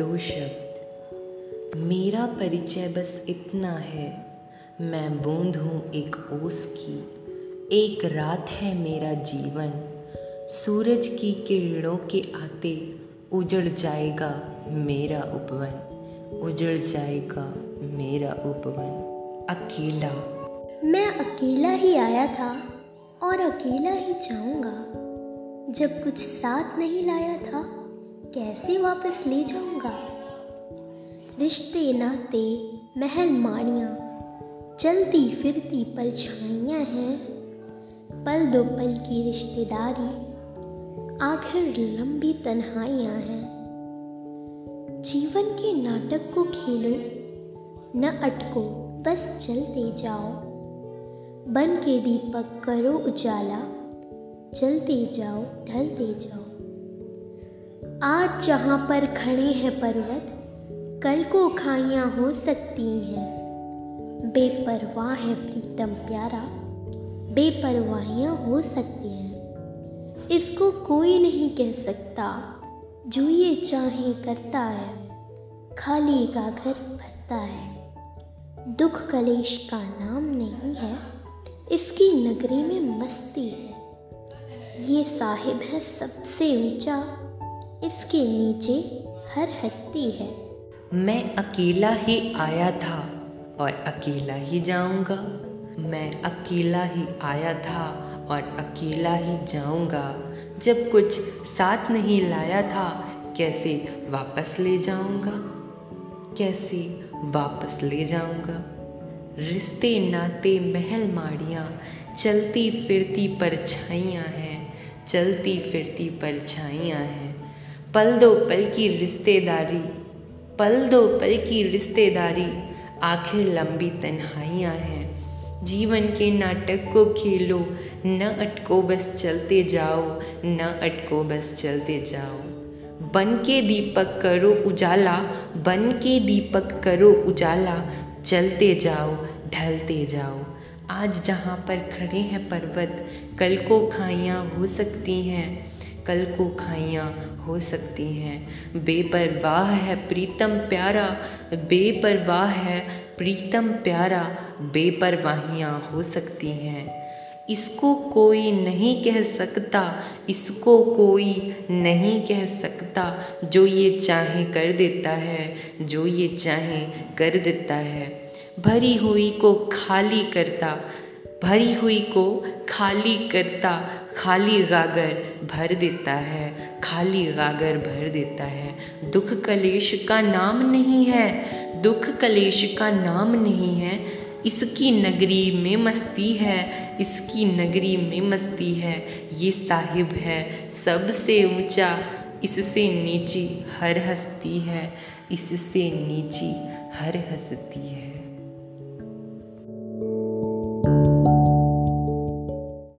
दो शब्द मेरा परिचय बस इतना है, मैं बूंद हूँ एक ओस की। एक रात है मेरा जीवन, सूरज की किरणों के आते उजड़ जाएगा मेरा उपवन, उजड़ जाएगा मेरा उपवन। अकेला। मैं अकेला ही आया था और अकेला ही जाऊँगा, जब कुछ साथ नहीं लाया था। कैसे वापस ले जाऊँगा? रिश्ते नाते महल माड़ियाँ। चलती फिरती परछाइयाँ हैं। पल दो पल की रिश्तेदारी, आखिर लंबी तन्हाइयाँ हैं। जीवन के नाटक को खेलो, न अटको, बस चलते जाओ। बन के दीपक करो उजाला चलते जाओ, ढलते जाओ। आज जहाँ पर खड़े हैं पर्वत, कल को खाइयाँ हो सकती हैं। बेपरवाह है प्रीतम प्यारा, बेपरवाहियाँ हो सकती हैं। इसको कोई नहीं कह सकता, जो ये चाहे करता है, खाली का घर भरता है। दुख कलेश का नाम नहीं है, इसकी नगरी में मस्ती है। ये साहिब है सबसे ऊँचा इसके नीचे हर हस्ती है। मैं अकेला ही आया था और अकेला ही जाऊँगा। मैं अकेला ही आया था और अकेला ही जाऊँगा। जब कुछ साथ नहीं लाया था, कैसे वापस ले जाऊँगा? कैसे वापस ले जाऊँगा? रिश्ते, नाते, महल, माड़ियाँ चलती फिरती परछाइयाँ हैं चलती फिरती परछाइयाँ हैं। पल दो पल की रिश्तेदारी, पल दो पल की रिश्तेदारी, आखिर लंबी तन्हाइयाँ हैं। जीवन के नाटक को खेलो, न अटको बस चलते जाओ, न अटको बस चलते जाओ। बन के दीपक करो उजाला, बन के दीपक करो उजाला, चलते जाओ, ढलते जाओ। आज जहाँ पर खड़े हैं पर्वत, कल को खाइयाँ हो सकती हैं। कल को खाइयाँ हो सकती हैं। बेपरवाह है प्रीतम प्यारा, बेपरवाह है प्रीतम प्यारा, बेपरवाहियाँ हो सकती हैं। इसको कोई नहीं कह सकता, इसको कोई नहीं कह सकता, जो ये चाहे कर देता है, जो ये चाहे कर देता है। भरी हुई को खाली करता, भरी हुई को खाली करता खाली गागर भर देता है, खाली गागर भर देता है। दुख कलेश का नाम नहीं है, दुख कलेश का नाम नहीं है। इसकी नगरी में मस्ती है, इसकी नगरी में मस्ती है। ये साहिब है, सबसे ऊँचा, इससे नीची हर हस्ती है, इससे नीची हर हस्ती है।